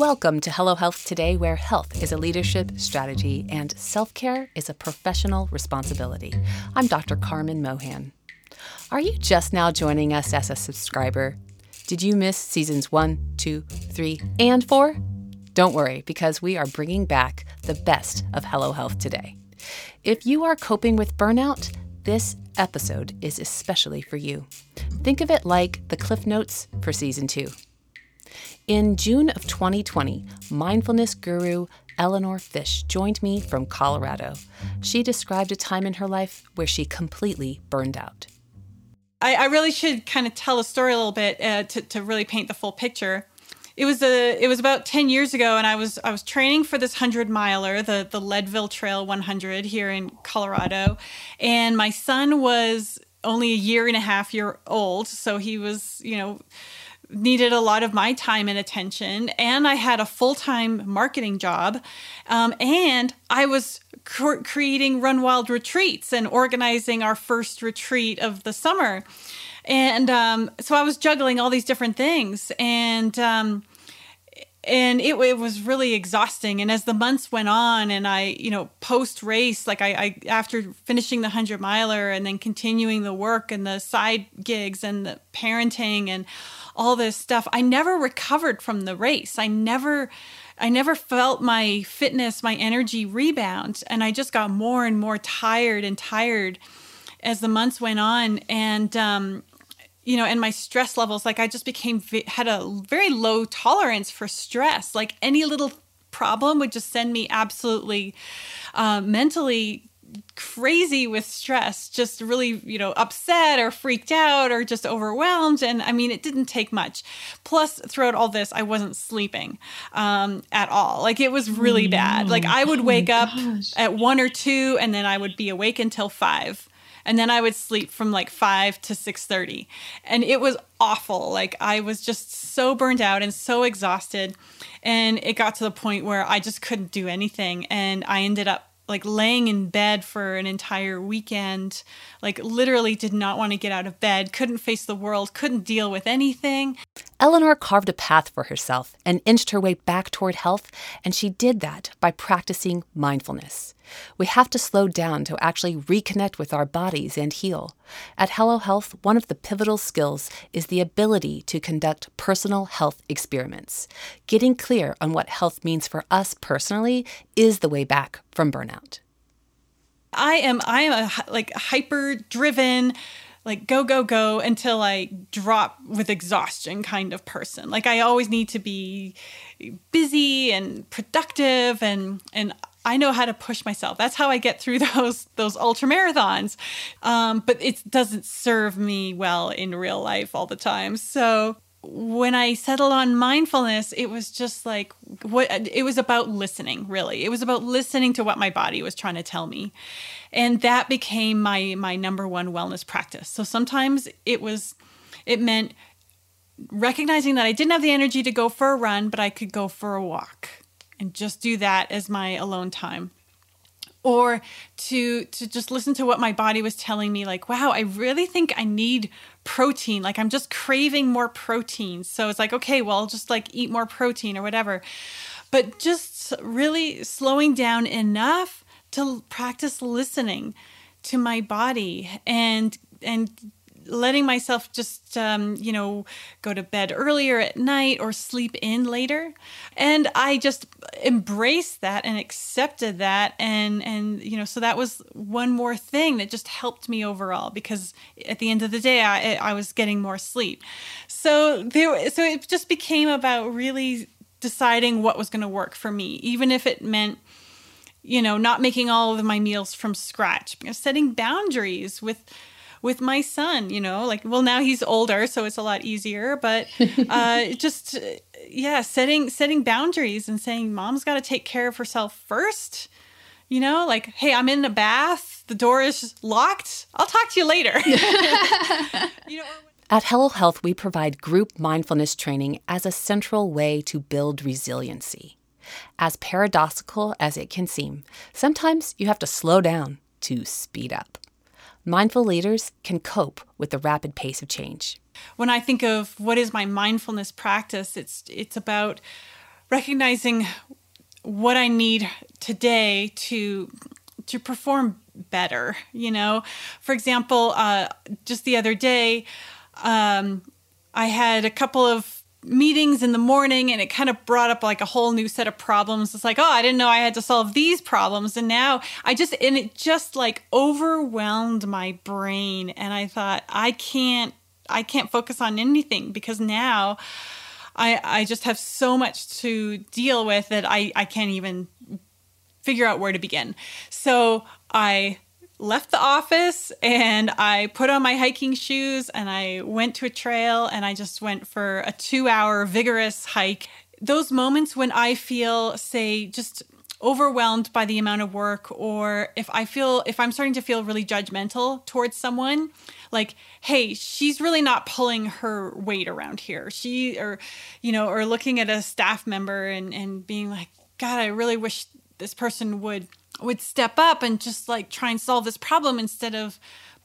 Welcome to Hello Health Today, where health is a leadership strategy and self care is a professional responsibility. I'm Dr. Carmen Mohan. Are you just now joining us as a subscriber? Did you miss seasons one, two, three, and four? Don't worry, because we are bringing back the best of Hello Health Today. If you are coping with burnout, this episode is especially for you. Think of it like the Cliff Notes for season two. In June of 2020, mindfulness guru Eleanor Fish joined me from Colorado. She described a time in her life where she completely burned out. I, I really should kind of tell a story a little bit uh, to, to really paint the full picture. It was a it was about 10 years ago and I was I was training for this 100 miler, the the Leadville Trail 100 here in Colorado, and my son was only a year and a half year old, so he was, you know, needed a lot of my time and attention and i had a full-time marketing job um, and i was cr- creating run wild retreats and organizing our first retreat of the summer. And um, so i was juggling all these different things and um, and it, it was really exhausting. And as the months went on and i you know post race like I, I after finishing the 100 miler and then continuing the work and the side gigs and the parenting and all this stuff i never recovered from the race. I never i never felt my fitness my energy rebound. And i just got more and more tired and tired as the months went on. And um you know, and my stress levels, like I just became, had a very low tolerance for stress. Like any little problem would just send me absolutely uh, mentally crazy with stress, just really, you know, upset or freaked out or just overwhelmed. And I mean, it didn't take much. Plus, throughout all this, I wasn't sleeping um, at all. Like it was really oh, bad. Like I would oh wake up at one or two and then I would be awake until five and then I would sleep from like 5 to 6:30 and it was awful. Like I was just so burned out and so exhausted. And it got to the point where I just couldn't do anything. And I ended up like laying in bed for an entire weekend, like literally did not want to get out of bed, couldn't face the world, couldn't deal with anything. Eleanor carved a path for herself and inched her way back toward health, and she did that by practicing mindfulness. We have to slow down to actually reconnect with our bodies and heal. At Hello Health, one of the pivotal skills is the ability to conduct personal health experiments. Getting clear on what health means for us personally is the way back from burnout. I am I am a like hyper driven like go go go until I drop with exhaustion kind of person. Like I always need to be busy and productive and and I know how to push myself. That's how I get through those those ultra marathons. Um, but it doesn't serve me well in real life all the time. So when I settled on mindfulness, it was just like what it was about listening, really. It was about listening to what my body was trying to tell me. And that became my my number one wellness practice. So sometimes it was it meant recognizing that I didn't have the energy to go for a run, but I could go for a walk and just do that as my alone time or to to just listen to what my body was telling me like wow i really think i need protein. Like i'm just craving more protein. So it's like okay well I'll just like eat more protein or whatever. But just really slowing down enough to practice listening to my body and and letting myself just um, you know go to bed earlier at night or sleep in later. And i just embraced that and accepted that. And and you know so that was one more thing that just helped me overall because at the end of the day i i was getting more sleep. So there so it just became about really deciding what was going to work for me even if it meant you know not making all of my meals from scratch you know, setting boundaries with with my son, you know, like, well, now he's older, so it's a lot easier, but uh, just, yeah, setting, setting boundaries and saying, mom's got to take care of herself first. You know, like, hey, I'm in a bath, the door is locked. I'll talk to you later. you know, at Hello Health, we provide group mindfulness training as a central way to build resiliency. As paradoxical as it can seem, sometimes you have to slow down to speed up mindful leaders can cope with the rapid pace of change. When I think of what is my mindfulness practice, it's it's about recognizing what I need today to to perform better. You know, for example, uh, just the other day, um, I had a couple of meetings in the morning and it kind of brought up like a whole new set of problems. It's like, oh, I didn't know I had to solve these problems. And now I just, and it just like overwhelmed my brain. And I thought, I can't, I can't focus on anything because now I, I just have so much to deal with that I, I can't even figure out where to begin. So I left the office and I put on my hiking shoes and I went to a trail and I just went for a two hour vigorous hike. Those moments when I feel, say, just overwhelmed by the amount of work or if I feel if I'm starting to feel really judgmental towards someone like hey she's really not pulling her weight around here she or you know or looking at a staff member and and being like god I really wish this person would would step up and just like try and solve this problem instead of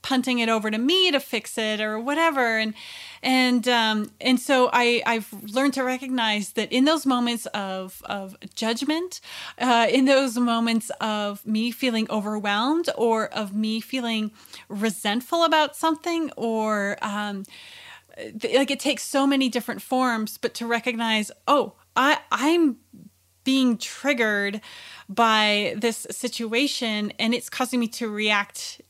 punting it over to me to fix it or whatever. And and um, and so I I've learned to recognize that in those moments of of judgment, uh, in those moments of me feeling overwhelmed or of me feeling resentful about something or um, like it takes so many different forms, but to recognize oh I I'm being triggered by this situation and it's causing me to react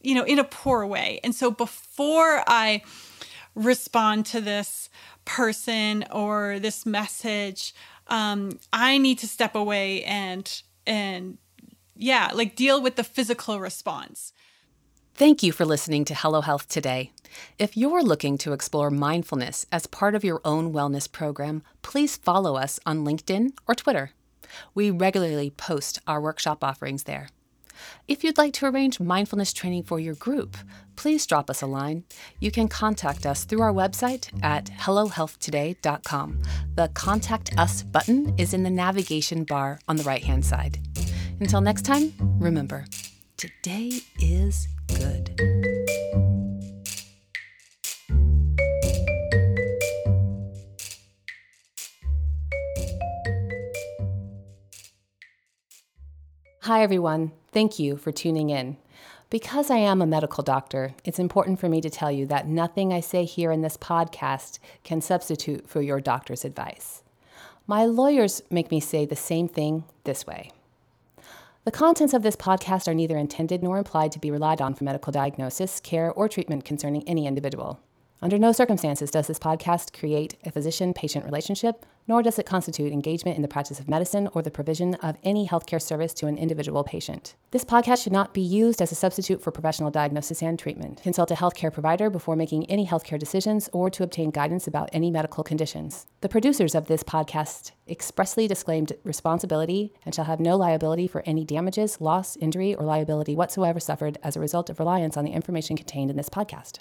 you know in a poor way. And so before i respond to this person or this message um, i need to step away and and yeah like deal with the physical response Thank you for listening to Hello Health today. If you're looking to explore mindfulness as part of your own wellness program, please follow us on LinkedIn or Twitter. We regularly post our workshop offerings there. If you'd like to arrange mindfulness training for your group, please drop us a line. You can contact us through our website at hellohealthtoday.com. The Contact Us button is in the navigation bar on the right hand side. Until next time, remember, today is good. Hi, everyone. Thank you for tuning in. Because I am a medical doctor, it's important for me to tell you that nothing I say here in this podcast can substitute for your doctor's advice. My lawyers make me say the same thing this way. The contents of this podcast are neither intended nor implied to be relied on for medical diagnosis, care, or treatment concerning any individual. Under no circumstances does this podcast create a physician patient relationship, nor does it constitute engagement in the practice of medicine or the provision of any healthcare service to an individual patient. This podcast should not be used as a substitute for professional diagnosis and treatment. Consult a healthcare provider before making any healthcare decisions or to obtain guidance about any medical conditions. The producers of this podcast expressly disclaimed responsibility and shall have no liability for any damages, loss, injury, or liability whatsoever suffered as a result of reliance on the information contained in this podcast.